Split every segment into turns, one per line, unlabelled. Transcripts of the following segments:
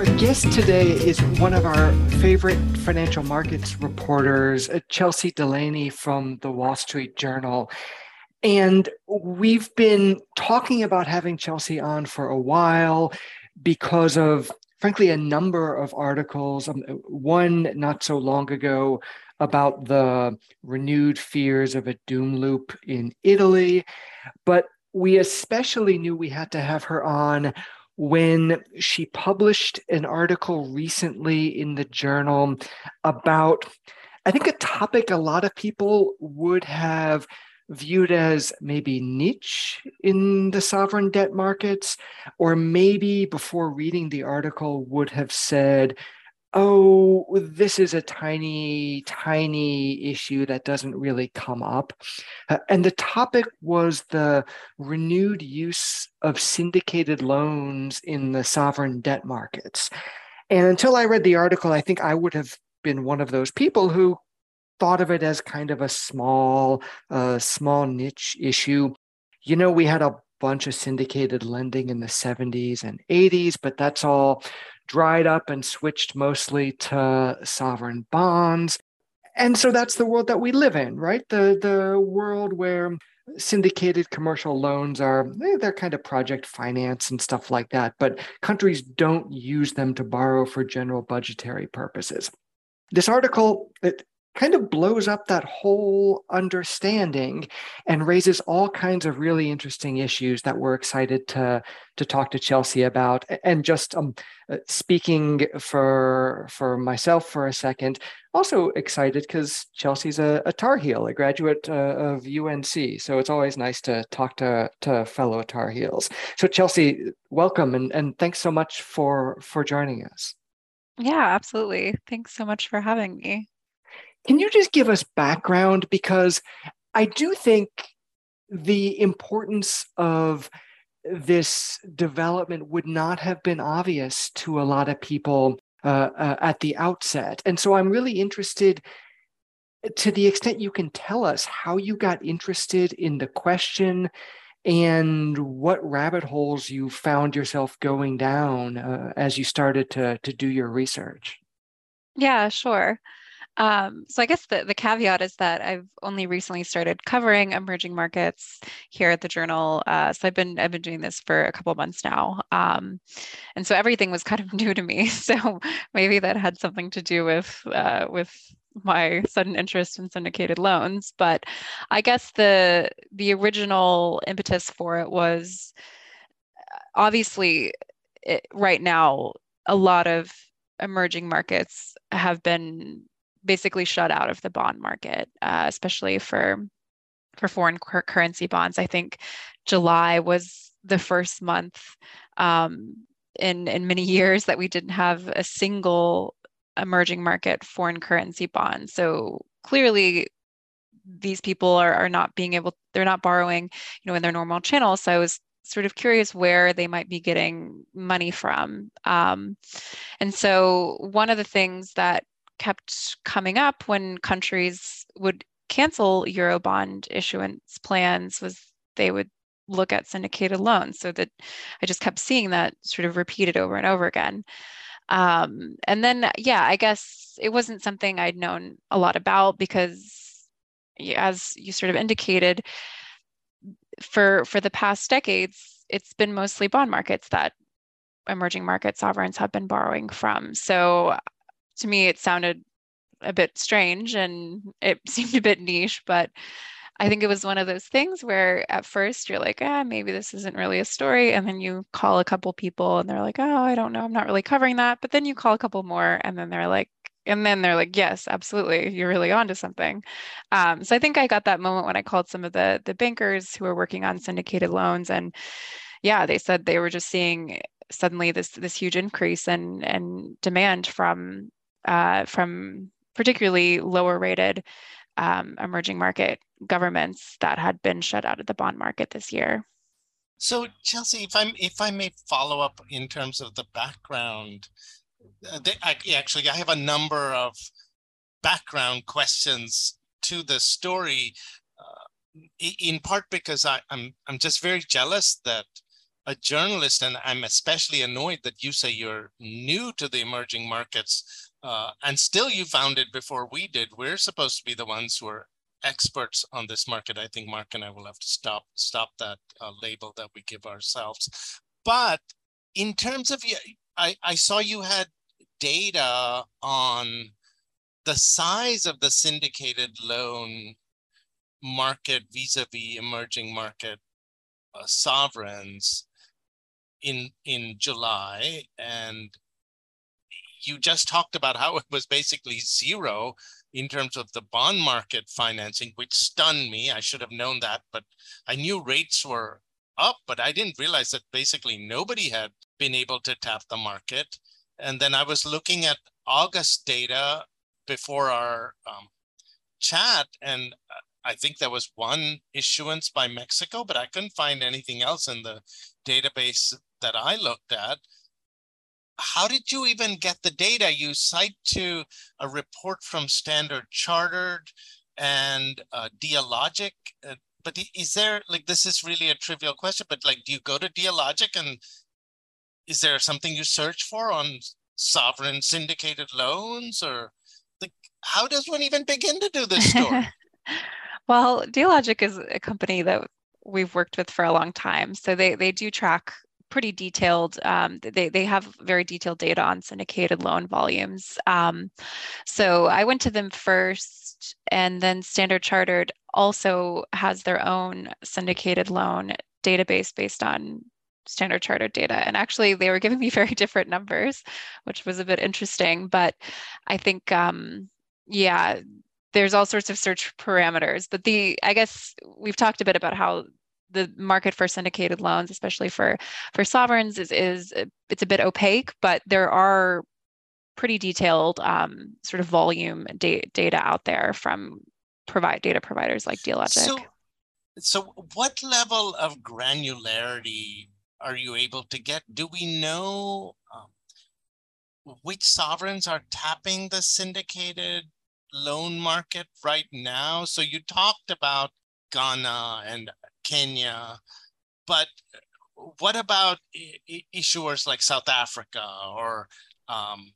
Our guest today is one of our favorite financial markets reporters, uh, Chelsea Delaney from the Wall Street Journal. And we've been talking about having Chelsea on for a while because of, frankly, a number of articles. Um, one not so long ago about the renewed fears of a doom loop in Italy. But we especially knew we had to have her on when she published an article recently in the journal about, I think, a topic a lot of people would have viewed as maybe niche in the sovereign debt markets, or maybe before reading the article would have said, oh, this is a tiny, tiny issue that doesn't really come up. Uh, and the topic was the renewed use of syndicated loans in the sovereign debt markets. And until I read the article, I think I would have been one of those people who thought of it as kind of a small, uh, small niche issue. You know, we had a bunch of syndicated lending in the 70s and 80s, but that's all dried up and switched mostly to sovereign bonds. And so that's the world that we live in, right? The the world where syndicated commercial loans are eh, they're kind of project finance and stuff like that, but countries don't use them to borrow for general budgetary purposes. This article it kind of blows up that whole understanding and raises all kinds of really interesting issues that we're excited to to talk to Chelsea about. And just um, uh, speaking for for myself for a second, also excited because Chelsea's a, a, Tar Heel, a graduate uh, of UNC. So it's always nice to talk to to fellow Tar Heels. So Chelsea, welcome and and thanks so much for for joining us.
Yeah, absolutely. Thanks so much for having me.
Can you just give us background? Because I do think the importance of this development would not have been obvious to a lot of people uh, uh, at the outset. And so I'm really interested to the extent you can tell us how you got interested in the question and what rabbit holes you found yourself going down uh, as you started to, to do your research.
Yeah, sure. Um, so I guess the, the caveat is that I've only recently started covering emerging markets here at the journal. Uh, so I've been I've been doing this for a couple months now, um, and so everything was kind of new to me. So maybe that had something to do with uh, with my sudden interest in syndicated loans. But I guess the the original impetus for it was uh, obviously it, right now a lot of emerging markets have been basically shut out of the bond market, uh, especially for for foreign currency bonds. I think July was the first month um, in in many years that we didn't have a single emerging market foreign currency bond. So clearly these people are, are not being able they're not borrowing you know in their normal channels so i was sort of curious where they might be getting money from um, and so one of the things that kept coming up when countries would cancel Eurobond issuance plans was they would look at syndicated loans. So that I just kept seeing that sort of repeated over and over again. Um, and then, yeah, I guess it wasn't something I'd known a lot about because, as you sort of indicated, for for the past decades, it's been mostly bond markets that emerging market sovereigns have been borrowing from. So to me it sounded a bit strange and it seemed a bit niche but i think it was one of those things where at first you're like ah maybe this isn't really a story and then you call a couple people and they're like oh i don't know. I'm not really covering that. But then you call a couple more and then they're like and then they're like yes absolutely. You're really onto something. Um, so i think i got that moment when i called some of the the bankers who were working on syndicated loans and yeah they said they were just seeing suddenly this this huge increase in and demand from uh, from particularly lower rated um, emerging market governments that had been shut out of the bond market this year.
So Chelsea, if I'm if I may follow up in terms of the background, uh, they, I, actually I have a number of background questions to the story, uh, in part because I, I'm I'm just very jealous that a journalist, and I'm especially annoyed that you say you're new to the emerging markets, uh, and still you found it before we did. We're supposed to be the ones who are experts on this market. I think Mark and I will have to stop stop that uh, label that we give ourselves. But in terms of, I, I saw you had data on the size of the syndicated loan market vis-a-vis emerging market uh, sovereigns in in July and you just talked about how it was basically zero in terms of the bond market financing which stunned me I should have known that but I knew rates were up but I didn't realize that basically nobody had been able to tap the market and then I was looking at August data before our um, chat and I think there was one issuance by Mexico, but I couldn't find anything else in the database that I looked at. How did you even get the data? You cite to a report from Standard Chartered and uh, Dealogic. Uh, but is there, like, this is really a trivial question, but like, do you go to Dealogic and is there something you search for on sovereign syndicated loans or like, how does one even begin to do this story?
Well, Dealogic is a company that we've worked with for a long time. So they, they do track pretty detailed, um, they, they have very detailed data on syndicated loan volumes. Um, so I went to them first, and then Standard Chartered also has their own syndicated loan database based on Standard Chartered data. And actually, they were giving me very different numbers, which was a bit interesting. But I think, um, yeah, there's all sorts of search parameters but the i guess we've talked a bit about how the market for syndicated loans especially for for sovereigns is is it's a bit opaque but there are pretty detailed um, sort of volume da- data out there from provide data providers like Dealogic.
So, so what level of granularity are you able to get? Do we know um, which sovereigns are tapping the syndicated loan market right now? So you talked about Ghana and Kenya, but what about issuers like South Africa or um,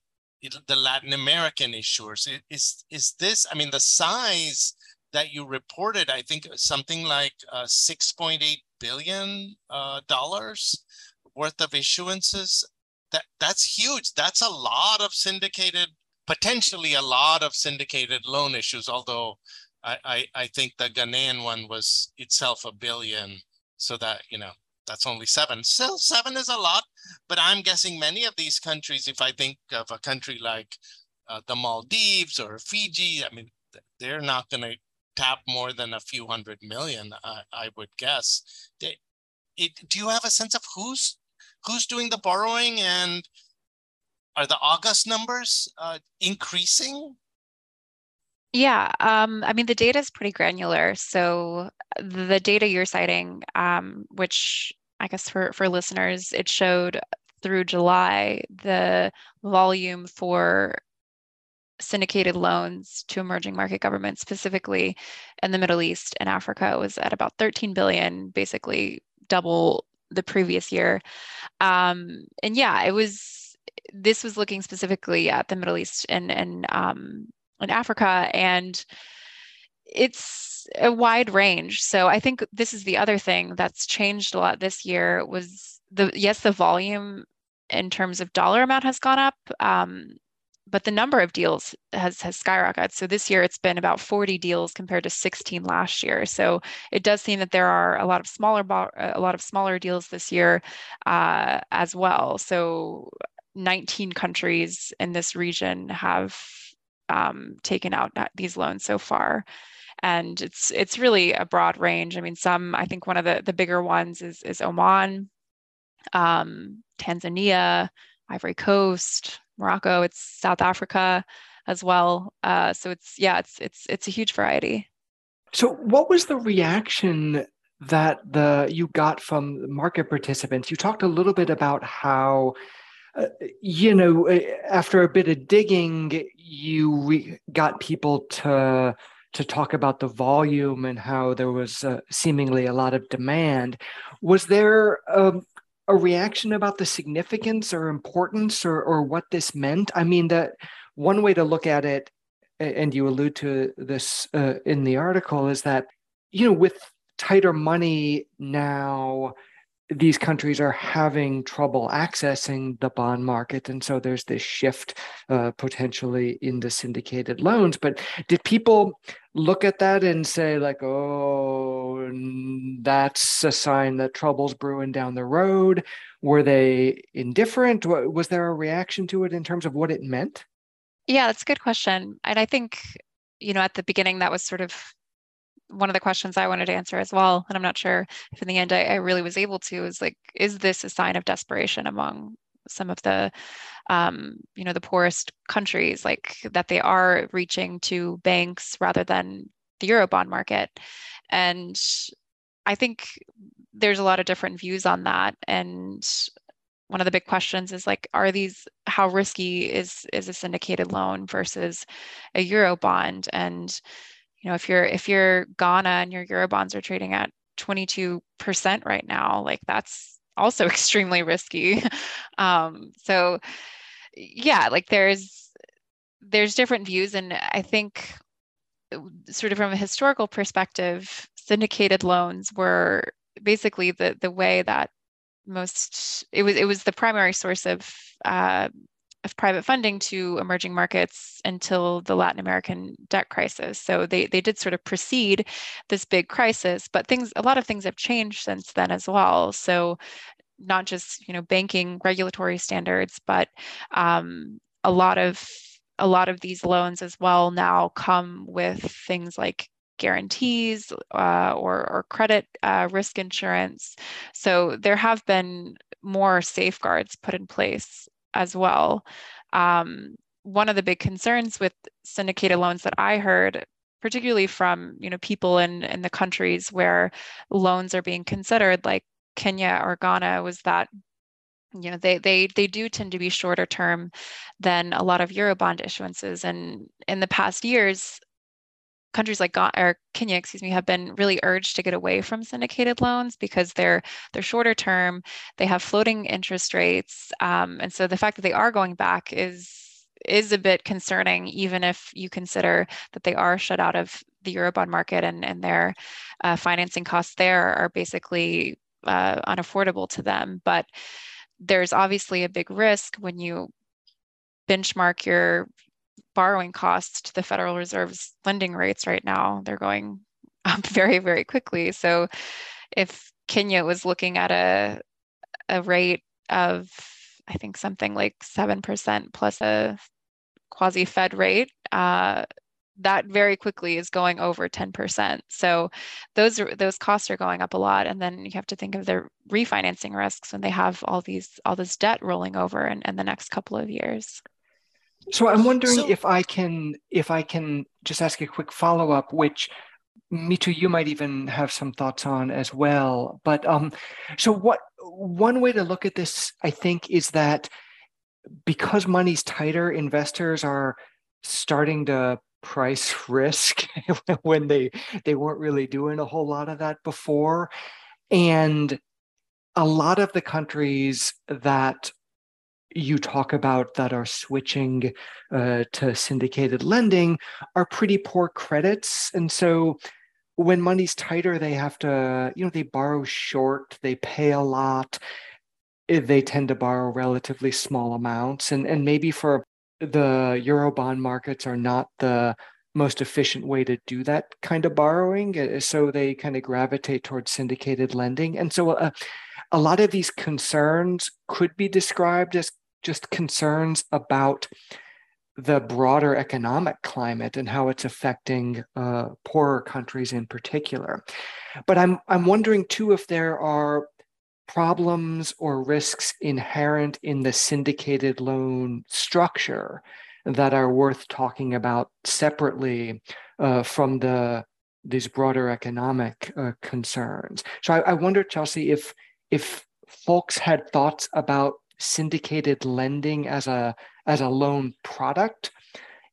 the Latin American issuers? Is is this? I mean, the size that you reported, I think something like uh, six point eight billion uh, dollars worth of issuances. That that's huge. That's a lot of syndicated potentially a lot of syndicated loan issues, although I, I, think the Ghanaian one was itself a billion. So that, you know, that's only seven. Still, seven is a lot, but I'm guessing many of these countries, if I think of a country like uh, the Maldives or Fiji, I mean, they're not going to tap more than a few hundred million, I, I would guess. They, it, do you have a sense of who's who's doing the borrowing and are the August numbers uh, increasing?
Yeah, um, I mean, the data is pretty granular. So the data you're citing, um, which I guess for, for listeners, it showed through July the volume for syndicated loans to emerging market governments, specifically in the Middle East and Africa, was at about 13 billion, basically double the previous year. Um, and yeah, it was this was looking specifically at the Middle East and and um, and Africa, and it's a wide range. So I think this is the other thing that's changed a lot this year was the yes the volume in terms of dollar amount has gone up. Um, but the number of deals has has skyrocketed. So this year it's been about 40 deals compared to 16 last year. So it does seem that there are a lot of smaller a lot of smaller deals this year uh, as well. So 19 countries in this region have um, taken out these loans so far. And it's it's really a broad range. I mean some i think one of the the bigger ones is is oman um, tanzania ivory coast morocco it's south africa as well. Uh, so it's yeah it's it's it's a huge variety.
So what was the reaction that the you got from market participants? You talked a little bit about how you know, after a bit of digging, you re- got people to to talk about the volume and how there was uh, seemingly a lot of demand. Was there um, a reaction about the significance or importance or, or what this meant? I mean, that one way to look at it, and you allude to this uh, in the article, is that, you know, with tighter money now, these countries are having trouble accessing the bond market. And so there's this shift uh, potentially into syndicated loans. But did people look at that and say, like, oh, that's a sign that trouble's brewing down the road? Were they indifferent? Was there a reaction to it in terms of what it meant?
Yeah, that's a good question. And I think, you know, at the beginning, that was sort of one of the questions I wanted to answer as well, and I'm not sure if in the end I, I really was able to, is like, is this a sign of desperation among some of the um, you know the poorest countries like that they are reaching to banks rather than the eurobond market? And i think there's a lot of different views on that and one of the big questions is like are these how risky is is a syndicated loan versus a euro bond? And you know if you're if you're ghana and your euro bonds are trading at 22% right now like that's also extremely risky. Um, so yeah like there's there's different views and i think sort of from a historical perspective syndicated loans were basically the the way that most it was it was the primary source of uh, of private funding to emerging markets until the Latin American debt crisis. So they, they did sort of precede this big crisis, but things a lot of things have changed since then as well. So not just you know banking regulatory standards, but um, a lot of a lot of these loans as well now come with things like guarantees uh, or, or credit uh, risk insurance. So there have been more safeguards put in place as well. Um, one of the big concerns with syndicated loans that I heard, particularly from you know people in in the countries where loans are being considered, like Kenya or Ghana, was that you know they they they do tend to be shorter term than a lot of eurobond issuances and in the past years countries like Ghana, or Kenya, excuse me, have been really urged to get away from syndicated loans because they're they're shorter term, they have floating interest rates, um, and so the fact that they are going back is is a bit concerning, even if you consider that they are shut out of the eurobond market and and their uh, financing costs there are basically uh, unaffordable to them. But there's obviously a big risk when you benchmark your borrowing costs to the Federal Reserve's lending rates right now. They're going up very, very quickly. So if Kenya was looking at a, a rate of, I think something like 7% plus a quasi Fed rate, uh, that very quickly is going over 10%. So those are, those costs are going up a lot. And then you have to think of their refinancing risks when they have all these all this debt rolling over in, in the next couple of years.
So I'm wondering so, if I can if I can just ask a quick follow up, which Mitu, you might even have some thoughts on as well. But um, so what? One way to look at this, I think, is that because money's tighter, investors are starting to price risk when they they weren't really doing a whole lot of that before, and a lot of the countries that you talk about that are switching uh, to syndicated lending are pretty poor credits. And so when money's tighter, they have to, you know, they borrow short, they pay a lot, eh, they tend to borrow relatively small amounts. And, and maybe for the Eurobond markets are not the most efficient way to do that kind of borrowing. Eh, so they kind of gravitate towards syndicated lending. And so uh, a lot of these concerns could be described as just concerns about the broader economic climate and how it's affecting uh, poorer countries in particular. But I'm I'm wondering too if there are problems or risks inherent in the syndicated loan structure that are worth talking about separately uh, from the these broader economic uh, concerns. So I, I wonder, Chelsea, if if folks had thoughts about syndicated lending as a as a loan product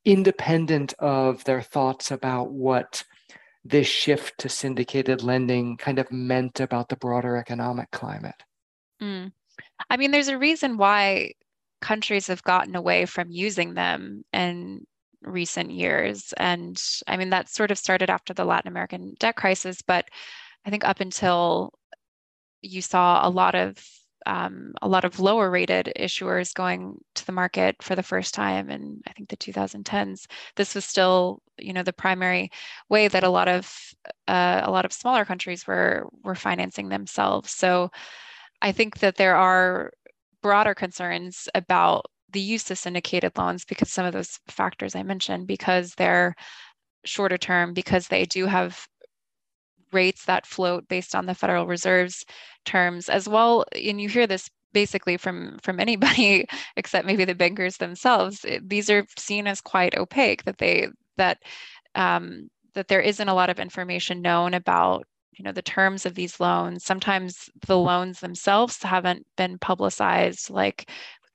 independent of their thoughts about what this shift to syndicated lending kind of meant about the broader economic climate
mm. I mean, there's a reason why countries have gotten away from using them in recent years. And I mean, that sort of started after the Latin American debt crisis, but I think up until you saw a lot of um, a lot of lower rated issuers going to the market for the first time in I think the 2010s. This was still, you know, the primary way that a lot of uh, a lot of smaller countries were were financing themselves. So I think that there are broader concerns about the use of syndicated loans because some of those factors I mentioned, because they're shorter term, because they do have rates that float based on the Federal Reserve's terms as well. And you hear this basically from from anybody except maybe the bankers themselves. These are seen as quite opaque. That they that um, that there isn't a lot of information known about you know the terms of these loans sometimes the loans themselves haven't been publicized like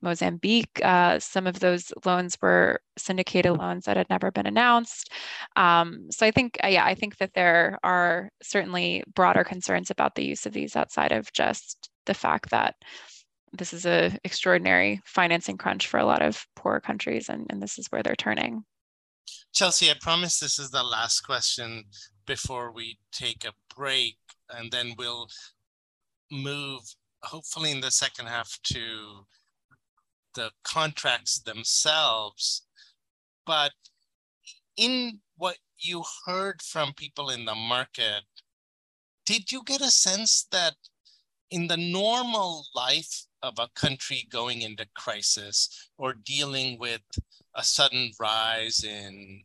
Mozambique. Uh, some of those loans were syndicated loans that had never been announced. Um, so I think, uh, yeah, I think that there are certainly broader concerns about the use of these outside of just the fact that this is an extraordinary financing crunch for a lot of poor countries, and, and this is where they're turning.
Chelsea, I promise this is the last question before we take a break, and then we'll move hopefully in the second half to the contracts themselves, but in what you heard from people in the market, did you get a sense that in the normal life of a country going into crisis or dealing with a sudden rise in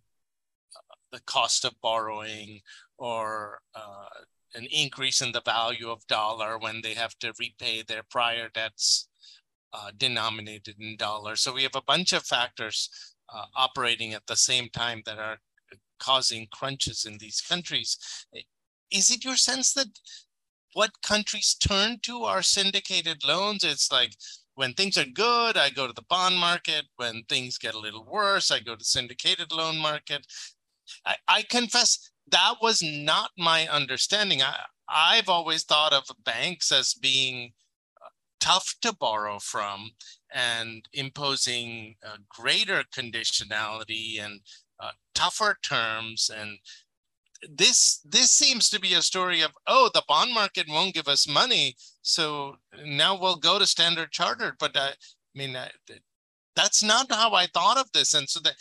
uh, the cost of borrowing or uh, an increase in the value of dollar when they have to repay their prior debts uh, denominated in dollars. So we have a bunch of factors uh, operating at the same time that are causing crunches in these countries. Is it your sense that what countries turn to are syndicated loans? It's like when things are good, I go to the bond market. When things get a little worse, I go to syndicated loan market. I, I confess that was not my understanding. I, I've always thought of banks as being tough to borrow from and imposing greater conditionality and uh, tougher terms. And this this seems to be a story of oh the bond market won't give us money so now we'll go to standard chartered. But uh, i mean uh, that's not how i thought of this. And so that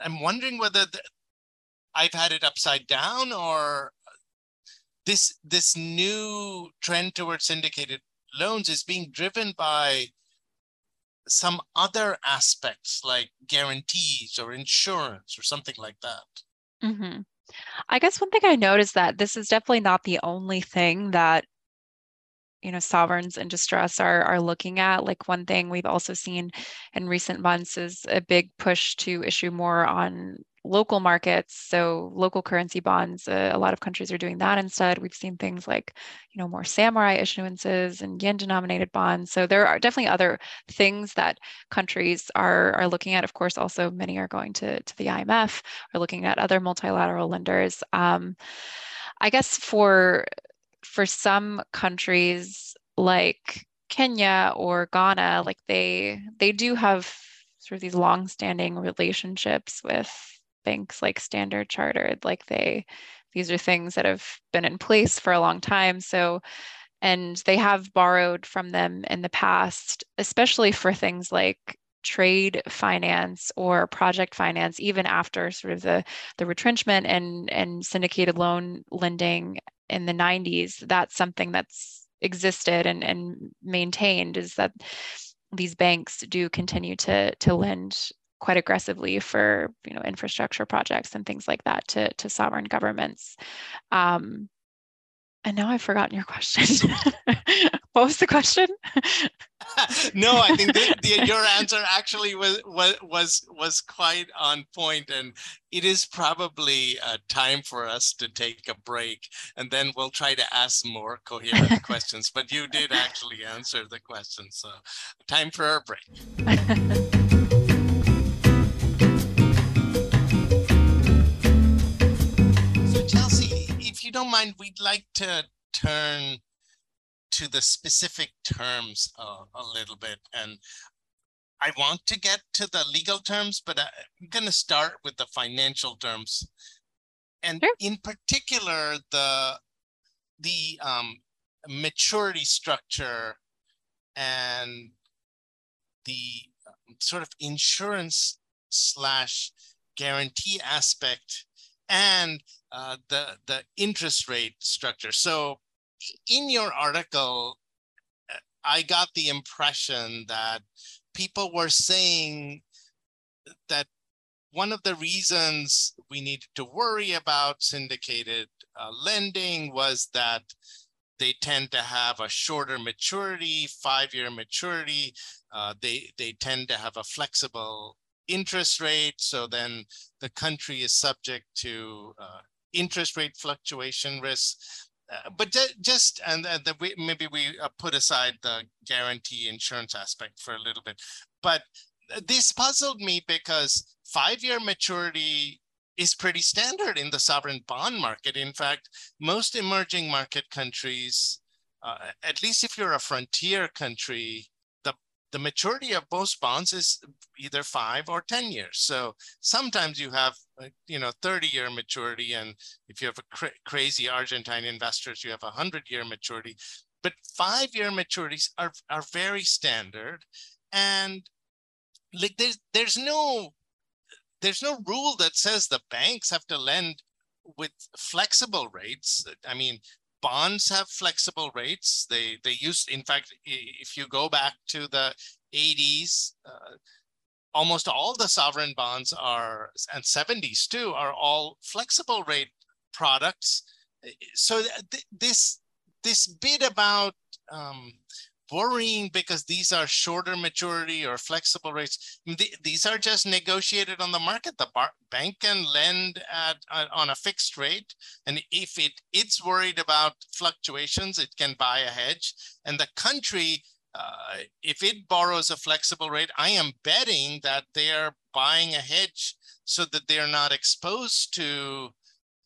i'm wondering whether the, i've had it upside down or this this new trend towards syndicated loans is being driven by some other aspects like guarantees or insurance or something like that.
Mm-hmm. I guess one thing I noticed that this is definitely not the only thing that you know sovereigns in distress are are looking at like one thing we've also seen in recent months is a big push to issue more on local markets so local currency bonds uh, a lot of countries are doing that instead. We've seen things like you know more samurai issuances and yen denominated bonds. So there are definitely other things that countries are are looking at. Of course also many are going to to the imf or looking at other multilateral lenders. Um, i guess for for some countries like kenya or ghana like they they do have sort of these long-standing relationships with banks like Standard Chartered, like they, these are things that have been in place for a long time. So, and they have borrowed from them in the past, especially for things like trade finance or project finance even after sort of the the retrenchment and and syndicated loan lending in the 90s that's something that's existed and and maintained is that these banks do continue to to lend quite aggressively for you know infrastructure projects and things like that to to sovereign governments. Um, and now I've forgotten your question. what was the question?
no, I think the, the, your answer actually was, was was quite on point, and it is probably uh, time for us to take a break, and then we'll try to ask more coherent questions. But you did actually answer the question, so time for our break. Don't mind, we'd like to turn to the specific terms uh, a little bit. And I want to get to the legal terms, but I'm going to start with the financial terms. And sure. in particular, the, the um, maturity structure and the um, sort of insurance slash guarantee aspect and uh, the the interest rate structure. So in your article, uh, I got the impression that people were saying that one of the reasons we needed to worry about syndicated uh, lending was that they tend to have a shorter maturity, five-year maturity. Uh, they they tend to have a flexible interest rate, so then the country is subject to uh, interest rate fluctuation risks. Uh, but just and uh, the, we, maybe we uh, put aside the guarantee insurance aspect for a little bit. But this puzzled me because five-year maturity is pretty standard in the sovereign bond market. In fact, most emerging market countries, uh, at least if you're a frontier country, the maturity of most bonds is either five or 10 years. So sometimes you have, uh, you know, 30 year maturity. And if you have a cra crazy Argentine investors, you have a hundred year maturity, but five year maturities are, are very standard. And like there's, there's no, there's no rule that says the banks have to lend with flexible rates. I mean, bonds have flexible rates. They they use, in fact, if you go back to the 80s, uh, almost all the sovereign bonds are, and 70s too, are all flexible rate products. So th this this bit about um, worrying because these are shorter maturity or flexible rates. these are just negotiated on the market. The bank can lend at, on a fixed rate. And if it, it's worried about fluctuations, it can buy a hedge. And the country, uh, if it borrows a flexible rate, I am betting that they're buying a hedge so that they're not exposed to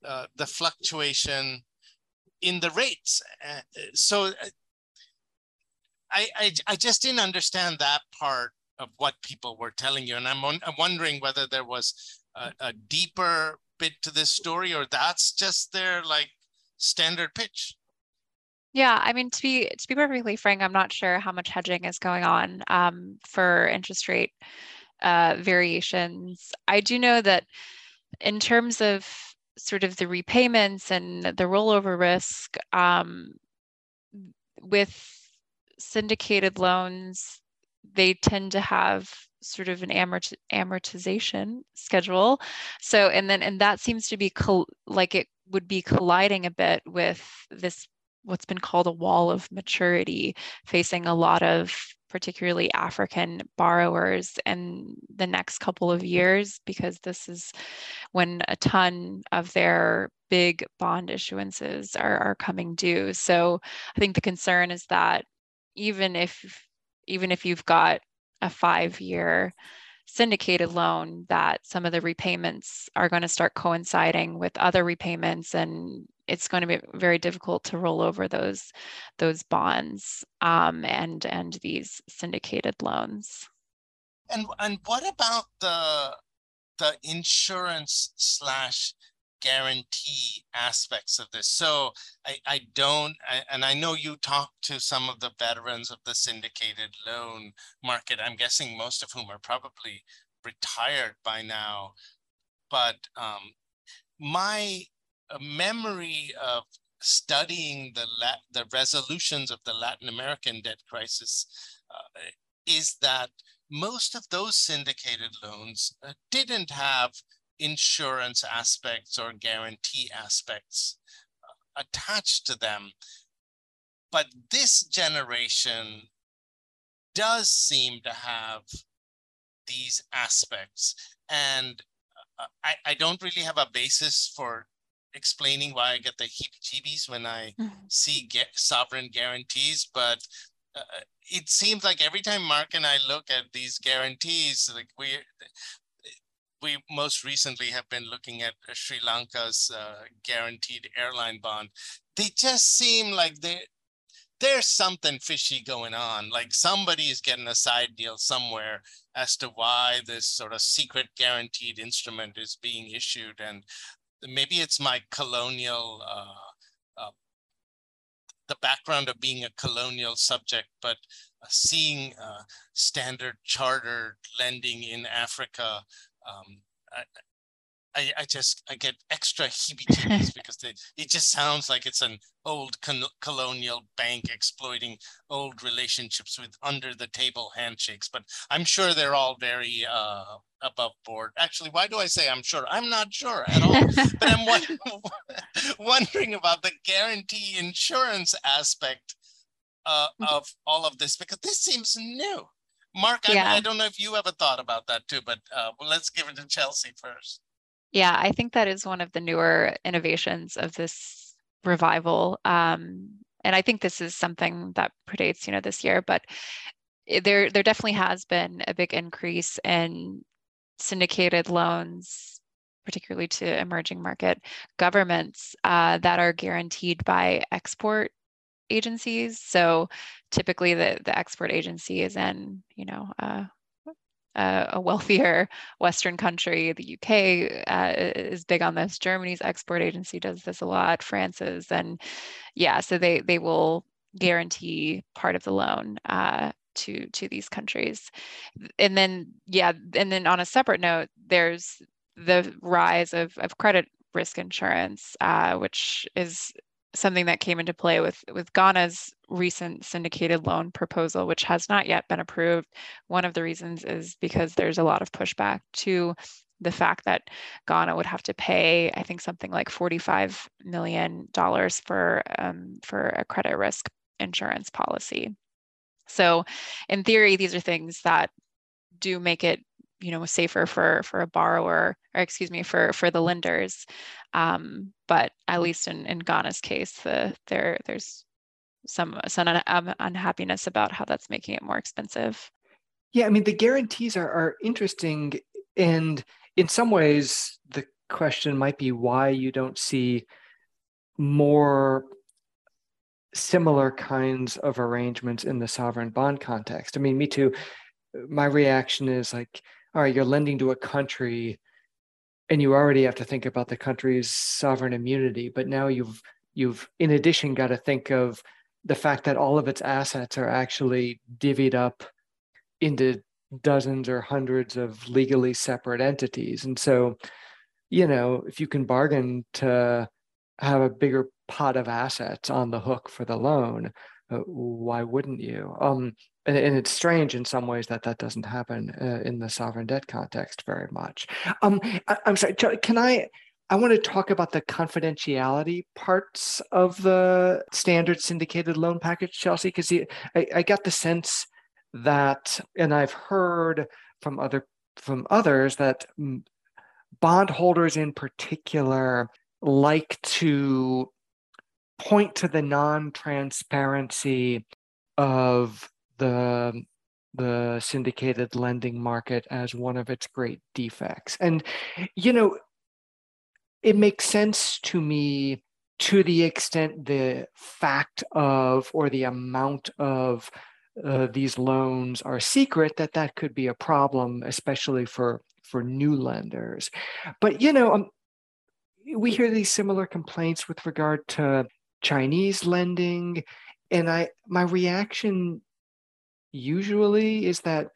uh, the fluctuation in the rates. Uh, so uh, I, I, I just didn't understand that part of what people were telling you. And I'm, I'm wondering whether there was a, a deeper bit to this story or that's just their like standard pitch.
Yeah, I mean to be to be perfectly frank, I'm not sure how much hedging is going on um, for interest rate uh, variations. I do know that in terms of sort of the repayments and the rollover risk, um, with syndicated loans, they tend to have sort of an amort- amortization schedule. So, and then, and that seems to be col- like it would be colliding a bit with this, what's been called a wall of maturity, facing a lot of particularly African borrowers in the next couple of years, because this is when a ton of their big bond issuances are, are coming due. So I think the concern is that even if even if you've got a five year syndicated loan that some of the repayments are going to start coinciding with other repayments and it's going to be very difficult to roll over those those bonds um, and and these syndicated loans.
And and what about the the insurance slash guarantee aspects of this. So I, I don't, I, and I know you talked to some of the veterans of the syndicated loan market. I'm guessing most of whom are probably retired by now. But um, my uh, memory of studying the, the resolutions of the Latin American debt crisis uh, is that most of those syndicated loans uh, didn't have insurance aspects or guarantee aspects uh, attached to them. But this generation does seem to have these aspects. And uh, I, I don't really have a basis for explaining why I get the heebie-jeebies when I mm-hmm. see get sovereign guarantees, but uh, it seems like every time Mark and I look at these guarantees, like we we most recently have been looking at Sri Lanka's uh, guaranteed airline bond. They just seem like there's something fishy going on. Like somebody is getting a side deal somewhere as to why this sort of secret guaranteed instrument is being issued. And maybe it's my colonial, uh, uh, the background of being a colonial subject, but uh, seeing uh, standard chartered lending in Africa, um, I, I, I just I get extra heebie-jeebies because they, it just sounds like it's an old con- colonial bank exploiting old relationships with under the table handshakes. But I'm sure they're all very uh, above board. Actually, why do I say I'm sure? I'm not sure at all. but I'm wondering about the guarantee insurance aspect uh, mm. of all of this because this seems new. Mark, yeah. I, I, don't know if you ever thought about that too, but uh, well, let's give it to Chelsea first.
Yeah, I think that is one of the newer innovations of this revival. Um, and I think this is something that predates, you know, this year, but there there definitely has been a big increase in syndicated loans, particularly to emerging market governments that are guaranteed by export agencies. So typically the, the export agency is in, you know, uh, uh, a wealthier Western country. The UK uh, is big on this. Germany's export agency does this a lot. France's, and yeah, so they they will guarantee part of the loan uh, to to these countries. And then yeah, and then on a separate note, there's the rise of of credit risk insurance, uh, which is something that came into play with with Ghana's recent syndicated loan proposal, which has not yet been approved. One of the reasons is because there's a lot of pushback to the fact that Ghana would have to pay, I think, something like $45 million for um, for a credit risk insurance policy. So, in theory, these are things that do make it you know safer for for a borrower or excuse me for for the lenders um, but at least in in ghana's case the, there there's some some un- um, unhappiness about how that's making it more expensive.
Yeah i mean the guarantees are, are interesting and in some ways the question might be why you don't see more similar kinds of arrangements in the sovereign bond context. I mean me too. My reaction is like all right, you're lending to a country and you already have to think about the country's sovereign immunity, but now you've you've in addition got to think of the fact that all of its assets are actually divvied up into dozens or hundreds of legally separate entities. And so, you know, if you can bargain to have a bigger pot of assets on the hook for the loan, uh, why wouldn't you? Um, and, and, it's strange in some ways that that doesn't happen uh, in the sovereign debt context very much. Um, I, am sorry, can I? I want to talk about the confidentiality parts of the standard syndicated loan package, Chelsea, because I, I got the sense that, and I've heard from other from others that bondholders in particular like to point to the non-transparency of the the syndicated lending market as one of its great defects. And you know, it makes sense to me to the extent the fact of or the amount of uh, these loans are secret that that could be a problem especially for for new lenders but you know um, we hear these similar complaints with regard to Chinese lending. And I my reaction usually is that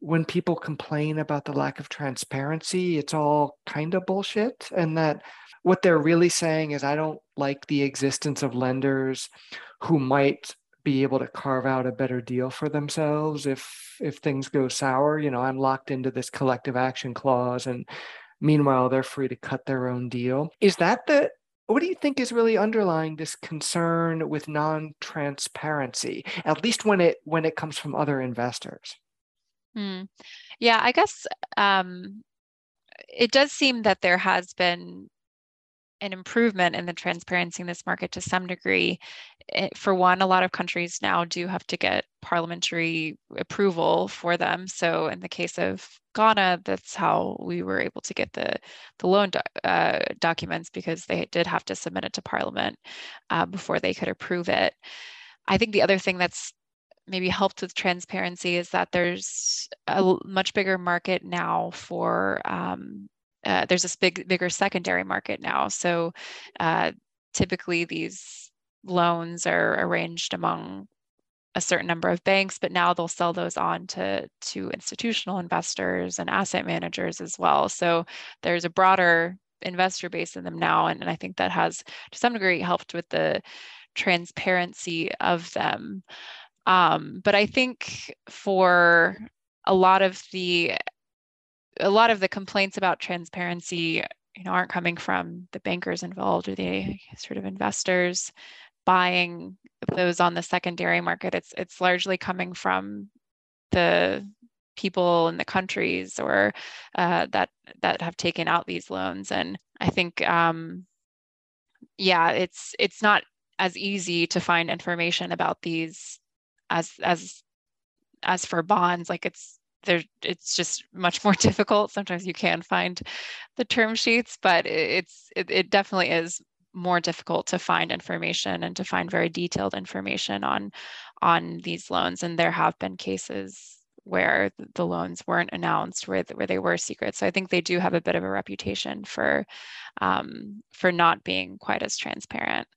when people complain about the lack of transparency, it's all kind of bullshit. And that what they're really saying is, I don't like the existence of lenders who might be able to carve out a better deal for themselves if if things go sour. You know, I'm locked into this collective action clause and meanwhile they're free to cut their own deal. Is that the what do you think is really underlying this concern with non-transparency at least when it when it comes from other investors
hmm. yeah i guess um, it does seem that there has been an improvement in the transparency in this market to some degree. It, for one, a lot of countries now do have to get parliamentary approval for them. So, in the case of Ghana, that's how we were able to get the the loan uh, documents because they did have to submit it to Parliament uh, before they could approve it. I think the other thing that's maybe helped with transparency is that there's a much bigger market now for um, uh, there's this big bigger secondary market now. So uh, typically these loans are arranged among a certain number of banks, but now they'll sell those on to, to institutional investors and asset managers as well. So there's a broader investor base in them now. And, and I think that has to some degree helped with the transparency of them. Um, but I think for a lot of the a lot of the complaints about transparency you know aren't coming from the bankers involved or the sort of investors buying those on the secondary market. It's it's largely coming from the people in the countries or uh, that that have taken out these loans. And i think um, yeah it's it's not as easy to find information about these as as as for bonds. Like it's there it's just much more difficult. Sometimes you can find the term sheets but it's it, it definitely is more difficult to find information and to find very detailed information on on these loans. And there have been cases where the loans weren't announced where, where they were secret. So i think they do have a bit of a reputation for um, for not being quite as transparent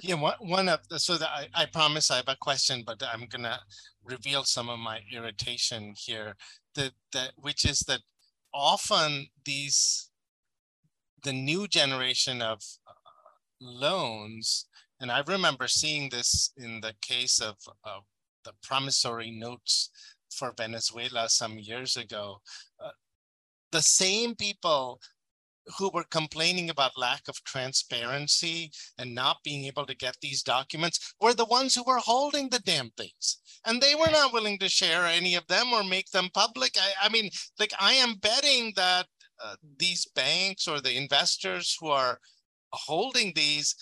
yeah, one, one of the, so that I, I promise I have a question, but I'm gonna reveal some of my irritation here. That that which is that often these the new generation of uh, loans, and I remember seeing this in the case of uh, the promissory notes for Venezuela some years ago. Uh, the same people who were complaining about lack of transparency and not being able to get these documents were the ones who were holding the damn things. And they were not willing to share any of them or make them public. I, I mean, like I am betting that uh, these banks or the investors who are holding these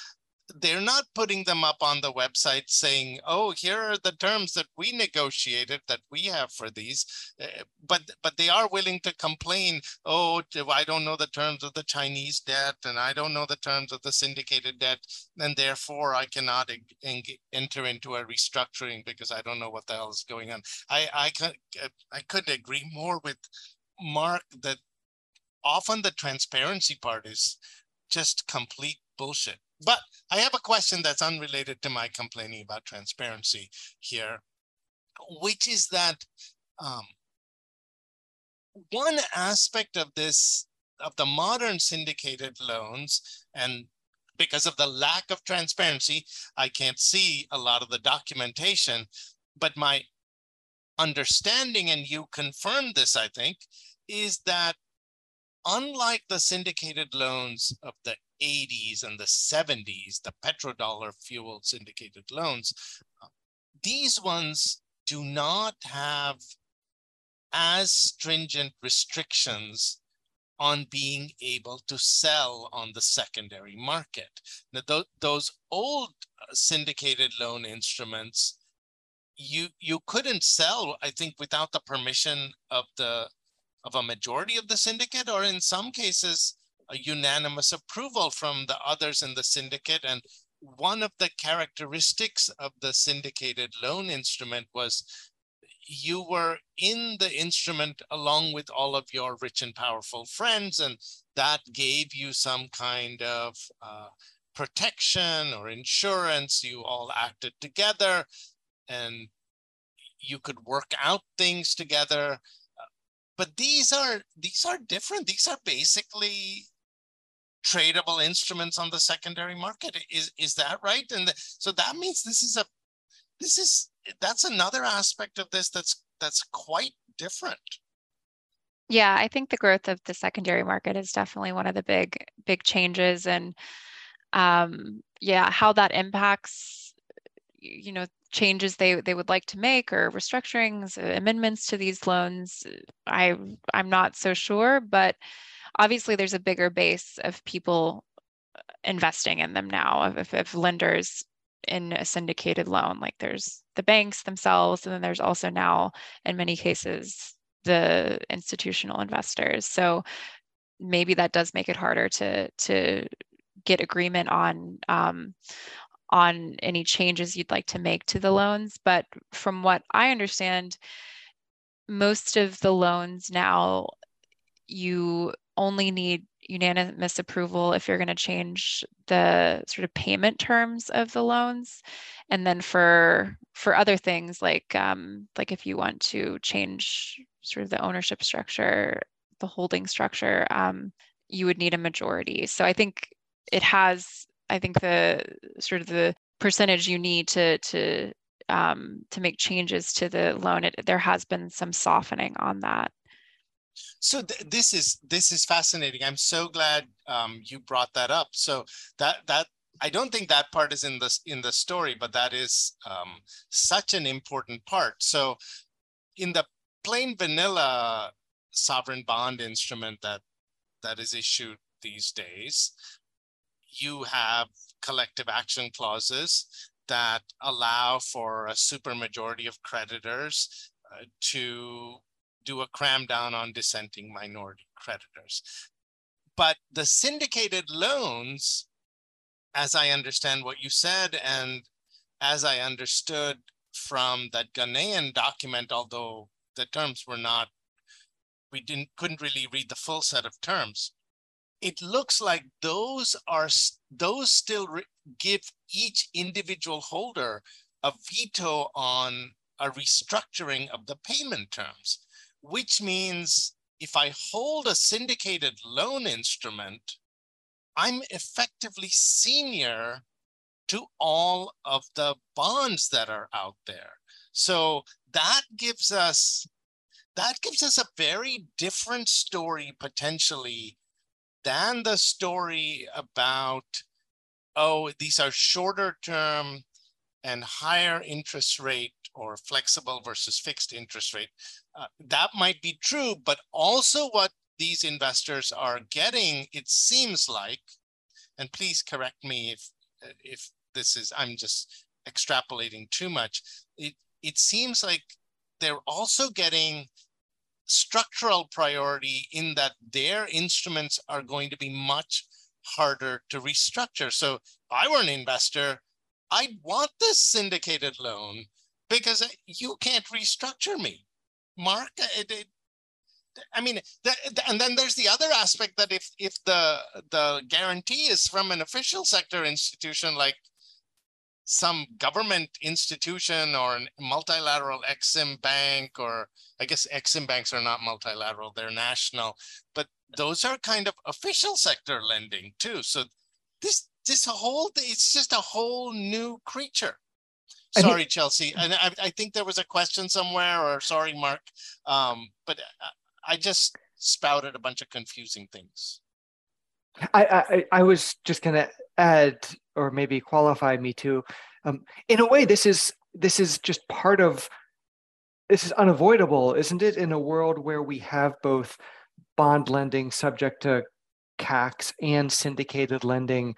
they're not putting them up on the website saying, "Oh, here are the terms that we negotiated that we have for these," uh, but but they are willing to complain. Oh, I don't know the terms of the Chinese debt, and I don't know the terms of the syndicated debt, and therefore I cannot enter into a restructuring because I don't know what the hell is going on. I I could I couldn't agree more with Mark that often the transparency part is just complete bullshit. But I have a question that's unrelated to my complaining about transparency here, which is that um, one aspect of this, of the modern syndicated loans, and because of the lack of transparency, I can't see a lot of the documentation, but my understanding, and you confirmed this, I think, is that unlike the syndicated loans of the 80s and the 70s, the petrodollar fueled syndicated loans, these ones do not have as stringent restrictions on being able to sell on the secondary market. Now, th those old uh, syndicated loan instruments, you you couldn't sell, I think, without the permission of the of a majority of the syndicate, or in some cases, a unanimous approval from the others in the syndicate. And one of the characteristics of the syndicated loan instrument was you were in the instrument along with all of your rich and powerful friends, and that gave you some kind of uh, protection or insurance. You all acted together and you could work out things together. But these are these are different. These are basically tradable instruments on the secondary market. Is is that right? And the, so that means this is a this is that's another aspect of this that's that's quite different.
Yeah, I think the growth of the secondary market is definitely one of the big big changes and um yeah, how that impacts you know changes they they would like to make or restructurings amendments to these loans i i'm not so sure but obviously there's a bigger base of people investing in them now of, of lenders in a syndicated loan like there's the banks themselves and then there's also now in many cases the institutional investors so maybe that does make it harder to to get agreement on um, on any changes you'd like to make to the loans. But from what I understand, most of the loans now, you only need unanimous approval if you're going to change the sort of payment terms of the loans. And then for for other things like um, like if you want to change sort of the ownership structure the holding structure um, you would need a majority. So i think it has i think the sort of the percentage you need to to um, to make changes to the loan it, there has been some softening on that
so th- this is this is fascinating. I'm so glad um, you brought that up. So that that I don't think that part is in the in the story, but that is um, such an important part. So in the plain vanilla sovereign bond instrument that that is issued these days, you have collective action clauses that allow for a supermajority of creditors uh, to do a cram down on dissenting minority creditors. But the syndicated loans, as I understand what you said, and as I understood from that Ghanaian document, although the terms were not, we didn't couldn't really read the full set of terms. It looks like those are those still give each individual holder a veto on a restructuring of the payment terms which means if I hold a syndicated loan instrument, I'm effectively senior to all of the bonds that are out there. So that gives us that gives us a very different story potentially than the story about oh these are shorter term and higher interest rate or flexible versus fixed interest rate. Uh, that might be true, but also what these investors are getting, it seems like, and please correct me if if this is I'm just extrapolating too much. It it seems like they're also getting structural priority in that their instruments are going to be much harder to restructure. So if I were an investor, I'd want this syndicated loan because you can't restructure me. Mark, uh, it, it, I mean, and then there's the other aspect that if if the the guarantee is from an official sector institution like some government institution or a multilateral Exim bank, or I guess Exim banks are not multilateral, they're national, but those are kind of official sector lending too. So this this whole it's just a whole new creature. Sorry, he, Chelsea. And I, I, think there was a question somewhere, or sorry, Mark. Um, but I just spouted a bunch of confusing things.
I, I, I was just going to add, or maybe qualify me too. Um, in a way, this is this is just part of this is unavoidable, isn't it? In a world where we have both bond lending subject to CACs and syndicated lending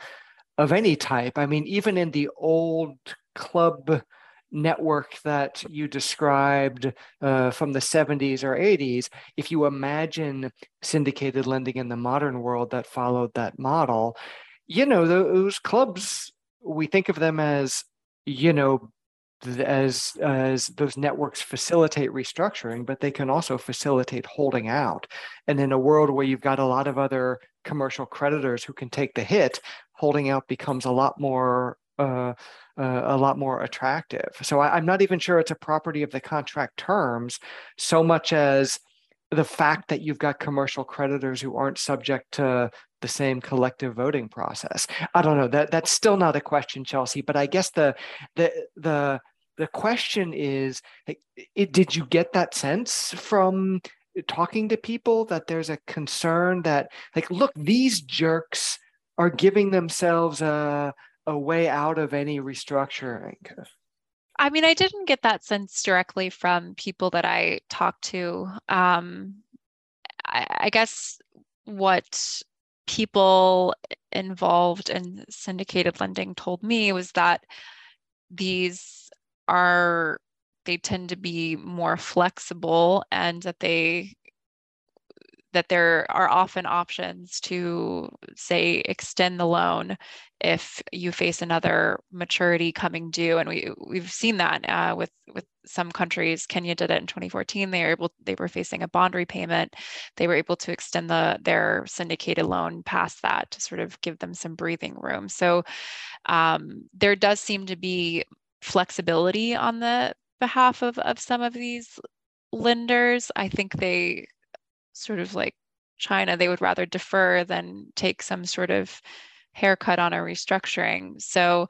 of any type. I mean, even in the old club network that you described uh, from the 70s or 80s, if you imagine syndicated lending in the modern world that followed that model, you know, those clubs, we think of them as, you know, as as those networks facilitate restructuring but they can also facilitate holding out and in a world where you've got a lot of other commercial creditors who can take the hit holding out becomes a lot more uh, uh, a lot more attractive. So I, am not even sure it's a property of the contract terms so much as the fact that you've got commercial creditors who aren't subject to the same collective voting process. I don't know that that's still not a question, Chelsea. But I guess the the the the question is, it, did you get that sense from talking to people that there's a concern that like, look, these jerks are giving themselves a a way out of any restructuring?
I mean, I didn't get that sense directly from people that I talked to. Um, I, I guess what people involved in syndicated lending told me was that these are they tend to be more flexible and that they that there are often options to say extend the loan if you face another maturity coming due. And we we've seen that uh, with with some countries. Kenya did it in 2014 they were able they were facing a bond repayment. They were able to extend the their syndicated loan past that to sort of give them some breathing room. So um, there does seem to be flexibility on the behalf of, of some of these lenders. I think they sort of like China, they would rather defer than take some sort of haircut on a restructuring. So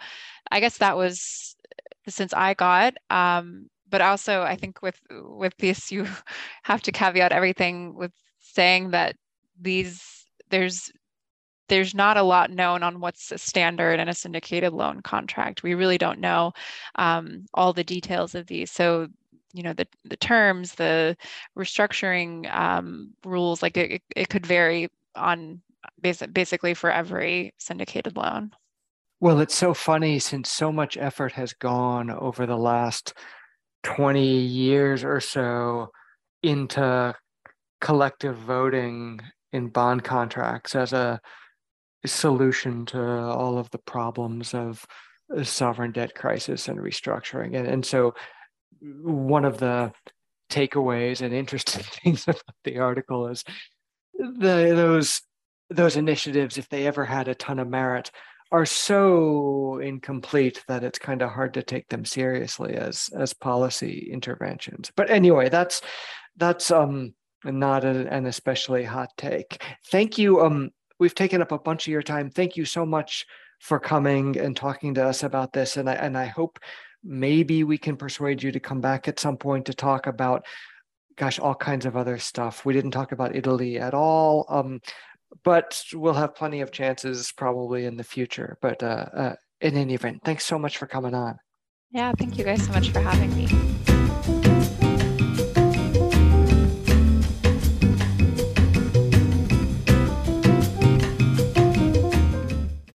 I guess that was since I got. Um, but also I think with with this you have to caveat everything with saying that these there's there's not a lot known on what's a standard in a syndicated loan contract. We really don't know um, all the details of these. So you know the the terms the restructuring um, rules like it, it could vary on basic, basically for every syndicated loan.
Well it's so funny since so much effort has gone over the last 20 years or so into collective voting in bond contracts as a solution to all of the problems of sovereign debt crisis and restructuring. And, and so one of the takeaways and interesting things about the article is the those those initiatives, if they ever had a ton of merit, are so incomplete that it's kind of hard to take them seriously as as policy interventions. But anyway, that's that's um not a, an especially hot take. Thank you. Um, we've taken up a bunch of your time. Thank you so much for coming and talking to us about this. And I and I hope maybe we can persuade you to come back at some point to talk about gosh all kinds of other stuff. We didn't talk about italy at all um, but we'll have plenty of chances probably in the future. But uh, uh, in any event thanks so much for coming on.
Yeah thank you guys so much for having me